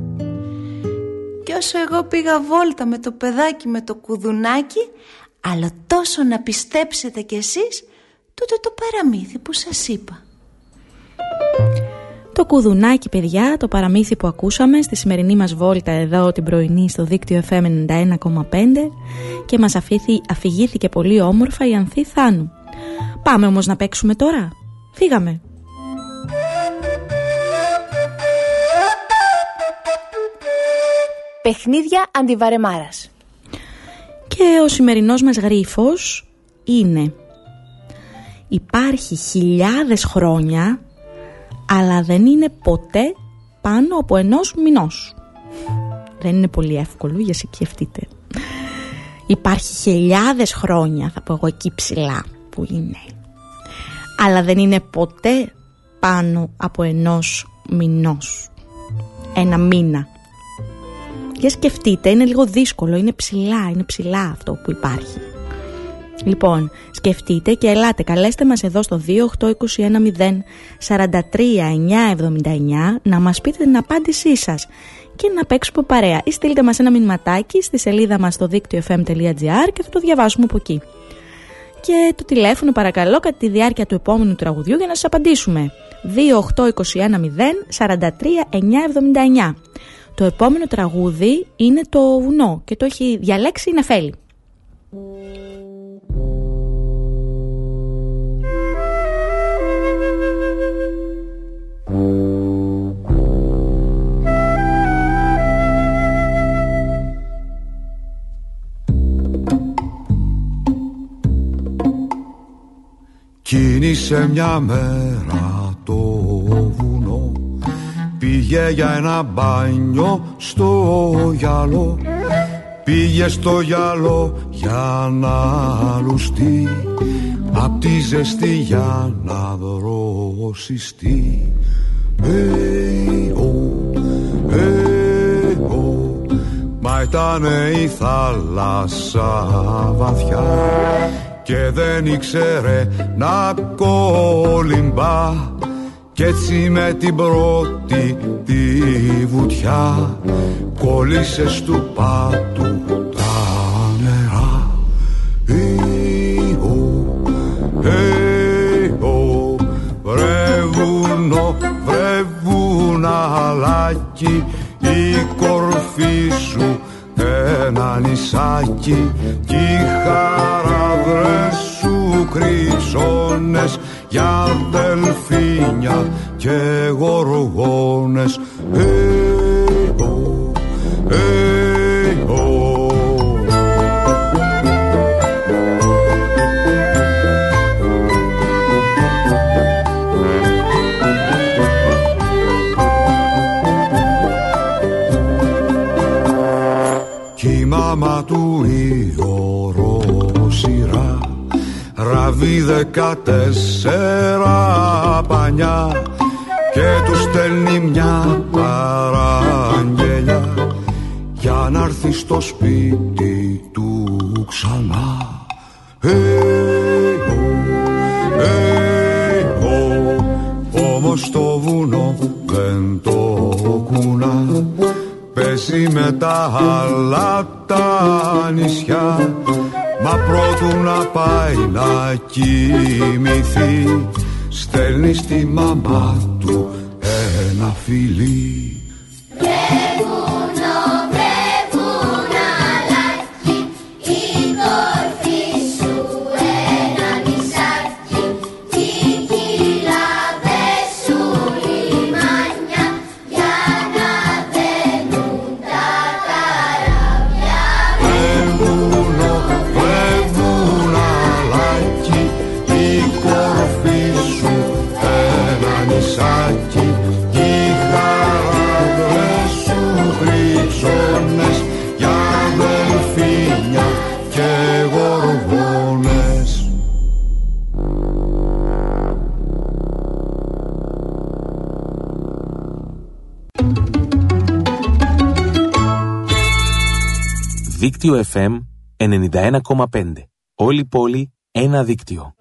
Και όσο εγώ πήγα βόλτα με το παιδάκι με το κουδουνάκι Αλλά τόσο να πιστέψετε κι εσείς Τούτο το παραμύθι που σας είπα το κουδουνάκι παιδιά, το παραμύθι που ακούσαμε στη σημερινή μας βόλτα εδώ την πρωινή στο δίκτυο FM 91,5 και μας αφήθη, αφηγήθηκε πολύ όμορφα η Ανθή Θάνου. Πάμε όμως να παίξουμε τώρα. Φύγαμε. Παιχνίδια αντιβαρεμάρας. Και ο σημερινός μας γρίφος είναι Υπάρχει χιλιάδες χρόνια αλλά δεν είναι ποτέ πάνω από ενός μηνός. Δεν είναι πολύ εύκολο για σκεφτείτε. Υπάρχει χιλιάδες χρόνια θα πω εγώ εκεί ψηλά που είναι. Αλλά δεν είναι ποτέ πάνω από ενός μηνός. Ένα μήνα. Για σκεφτείτε, είναι λίγο δύσκολο, είναι ψηλά, είναι ψηλά αυτό που υπάρχει. Λοιπόν, σκεφτείτε και ελάτε, καλέστε μας εδώ στο 28210 να μας πείτε την απάντησή σας και να παίξουμε παρέα ή στείλτε μας ένα μηνυματάκι στη σελίδα μας στο δίκτυο fm.gr και θα το διαβάσουμε από εκεί. Και το τηλέφωνο παρακαλώ κατά τη διάρκεια του επόμενου τραγουδιού για να σας απαντήσουμε. 28210 Το επόμενο τραγούδι είναι το βουνό και το έχει διαλέξει η Νεφέλη. Κίνησε μια μέρα το βουνό. Πήγε για ένα μπάνιο στο γυαλό. Πήγε στο γυαλό για να λουστεί. Απ' τη ζεστή για να δροσιστεί. Hey, oh, hey, oh. Μα ήτανε η θάλασσα βαθιά και δεν ήξερε να κολυμπά. Κι έτσι με την πρώτη τη βουτιά κόλλησες στου πάτου τα νερά. Ιω, Ιω, βρε βουνό, βρε βουναλάκι η κορφή σου ένα νησάκι και γοργόνες Εγώ, εγώ Κι η μάμα του η ορόσυρα Ραβεί δεκατέσσερα πανιά Και τους στέλνει μια παραγγελιά Για να έρθει στο σπίτι του ξανά. Εγώ, εγώ Όμως το βουνό δεν το κουνά. Πέσει με τα άλλα τα νησιά Μα πρώτου να πάει να κοιμηθεί Στέλνει στη μαμά του ένα φιλί Δίκτυο FM 91,5. Όλη η πόλη, ένα δίκτυο.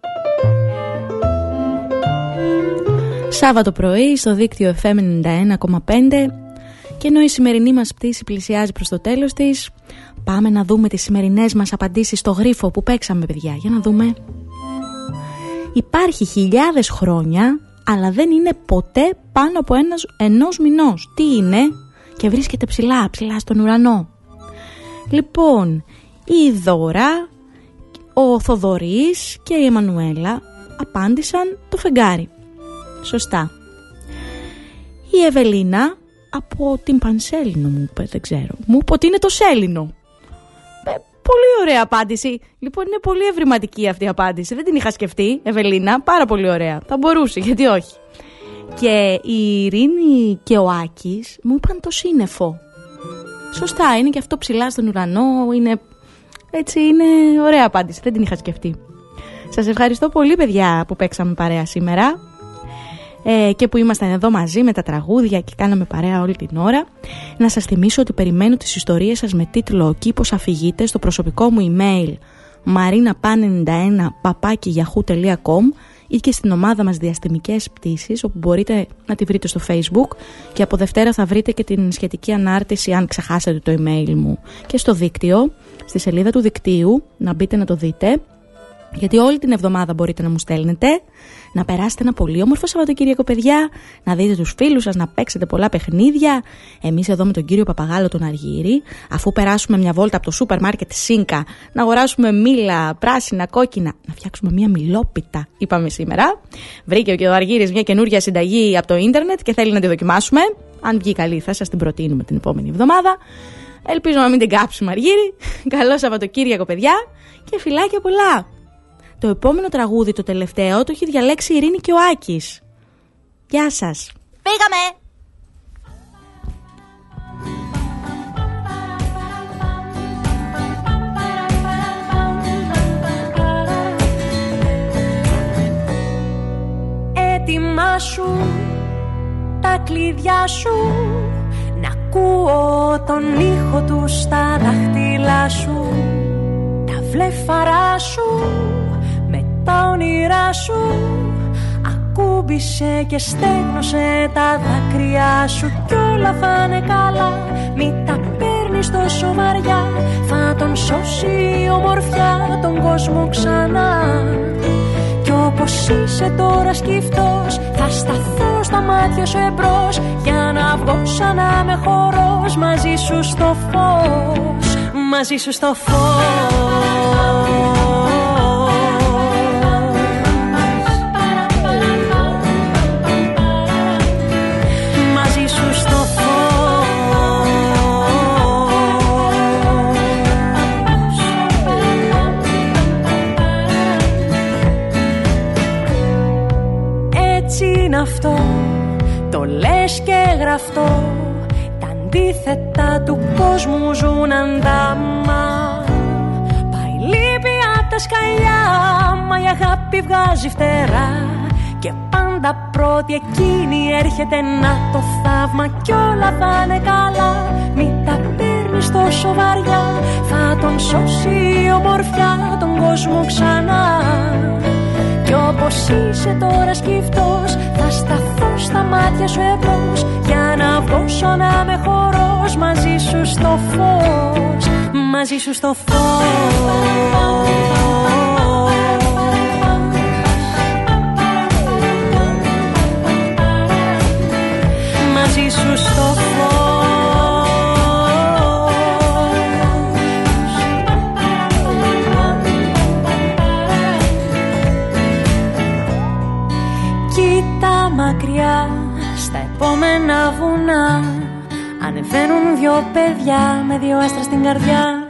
Σάββατο πρωί στο δίκτυο FM 91,5 και ενώ η σημερινή μας πτήση πλησιάζει προς το τέλος της πάμε να δούμε τις σημερινές μας απαντήσεις στο γρίφο που παίξαμε παιδιά. Για να δούμε. Υπάρχει χιλιάδες χρόνια αλλά δεν είναι ποτέ πάνω από ένας, ενός μηνός. Τι είναι; Και βρίσκεται ψηλά, ψηλά στον ουρανό Λοιπόν, η Δώρα, ο Θοδωρής και η Εμμανουέλα απάντησαν το φεγγάρι. Σωστά. Η Ευελίνα από την Πανσέλινο μου είπε, δεν ξέρω. Μου είπε ότι είναι το Σέλινο. Ε, Πολύ ωραία απάντηση. Λοιπόν, είναι πολύ ευρηματική αυτή η απάντηση. Δεν την είχα σκεφτεί, Ευελίνα. Πάρα πολύ ωραία. Θα μπορούσε, γιατί όχι. Και η Ειρήνη και ο Άκης μου είπαν το σύννεφο. Σωστά, είναι και αυτό ψηλά στον ουρανό. Είναι έτσι, είναι ωραία απάντηση. Δεν την είχα σκεφτεί. Σας ευχαριστώ πολύ, παιδιά, που παίξαμε παρέα σήμερα ε, και που ήμασταν εδώ μαζί με τα τραγούδια και κάναμε παρέα όλη την ώρα. Να σας θυμίσω ότι περιμένω τις ιστορίες σας με τίτλο «Ο κήπος αφηγείται» στο προσωπικό μου email marinapan91 ή και στην ομάδα μας Διαστημικές Πτήσεις όπου μπορείτε να τη βρείτε στο facebook. Και από Δευτέρα θα βρείτε και την σχετική ανάρτηση αν ξεχάσετε το email μου και στο δίκτυο, στη σελίδα του δικτύου να μπείτε να το δείτε γιατί όλη την εβδομάδα μπορείτε να μου στέλνετε, να περάσετε ένα πολύ όμορφο Σαββατοκύριακο, παιδιά, να δείτε τους φίλους σας, να παίξετε πολλά παιχνίδια. Εμείς εδώ με τον κύριο Παπαγάλο τον Αργύρι, αφού περάσουμε μια βόλτα από το σούπερ μάρκετ Σίνκα, να αγοράσουμε μήλα, πράσινα, κόκκινα, να φτιάξουμε μια μιλόπιτα, είπαμε σήμερα. Βρήκε και ο Αργύρι μια καινούργια συνταγή από το ίντερνετ και θέλει να τη δοκιμάσουμε. Αν βγει καλή, θα σας την προτείνουμε την επόμενη εβδομάδα. Ελπίζω να μην την κάψουμε, Αργύρι. <laughs> Καλό Σαββατοκύριακο, παιδιά, και φυλάκια πολλά. Το επόμενο τραγούδι, το τελευταίο, το έχει διαλέξει η Ειρήνη και ο Άκης. Γεια σας. Πήγαμε! Ετοιμάσου τα κλειδιά σου Να ακούω τον ήχο τους στα δάχτυλά σου Τα βλέφαρά σου τα όνειρά σου. Ακούμπησε και στέγνωσε τα δάκρυά σου. Κι όλα θα είναι καλά. Μη τα παίρνεις τόσο βαριά Θα τον σώσει η ομορφιά τον κόσμο ξανά. Κι όπως είσαι τώρα σκυφτός Θα σταθώ στα μάτια σου εμπρός. Για να βγω σαν να με χορός. Μαζί σου στο φως Μαζί σου στο φως και γραφτό Τα αντίθετα του κόσμου ζουν αντάμα. Πάει λύπη απ' τα σκαλιά Μα η αγάπη βγάζει φτερά. Και πάντα πρώτη εκείνη έρχεται να το θαύμα Κι όλα θα είναι καλά. Μην τα παίρνεις τόσο βαριά Θα τον σώσει η ομορφιά τον κόσμο ξανά. Κι όπως είσαι τώρα σκυφτός Θα σταθώ στα μάτια σου εμπρός. Για να βγω σαν να με χορός Μαζί σου στο φως Μαζί σου στο φως. Μαζί σου στο φως επόμενα βουνά. Ανεβαίνουν δυο παιδιά με δυο άστρα στην καρδιά.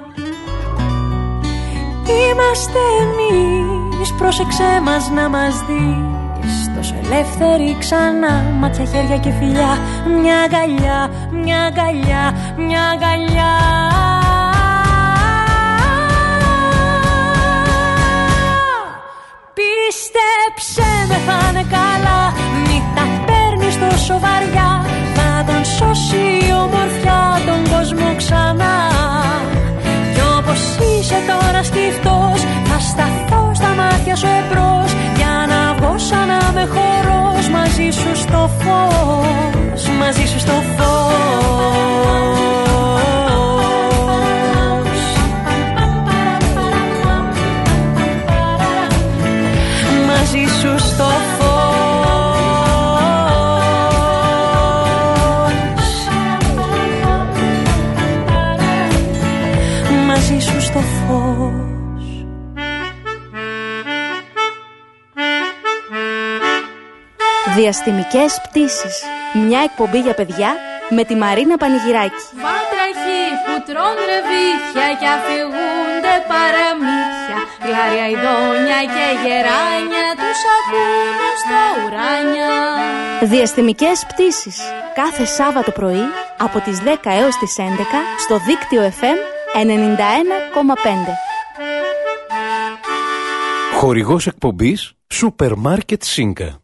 Είμαστε εμείς, πρόσεξέ μας να μας δεις. Τόσο ελεύθεροι ξανά, μάτια, χέρια και φιλιά. Μια αγκαλιά, μια αγκαλιά, μια αγκαλιά. Πίστεψε με θα είναι καλά τόσο βαριά Θα τον σώσει η ομορφιά τον κόσμο ξανά. Κι όπως είσαι τώρα σκυφτός Θα σταθώ στα μάτια σου εμπρός Για να βγω σαν να με χορός. Μαζί σου στο φως Μαζί σου στο φως. Μαζί σου Διαστημικές πτήσεις. Μια εκπομπή για παιδιά με τη Μαρίνα Πανηγυράκη. Βάτραχοι που τρώνε ρεβίθια και αφηγούνται παραμύθια Γλάρια ειδόνια και γεράνια Τους ακούνε στα ουράνια Διαστημικές πτήσεις κάθε Σάββατο πρωί από τις 10 έως τις 11 στο δίκτυο FM 91,5. Χορηγός εκπομπής Σούπερ Μάρκετ Σίνκα.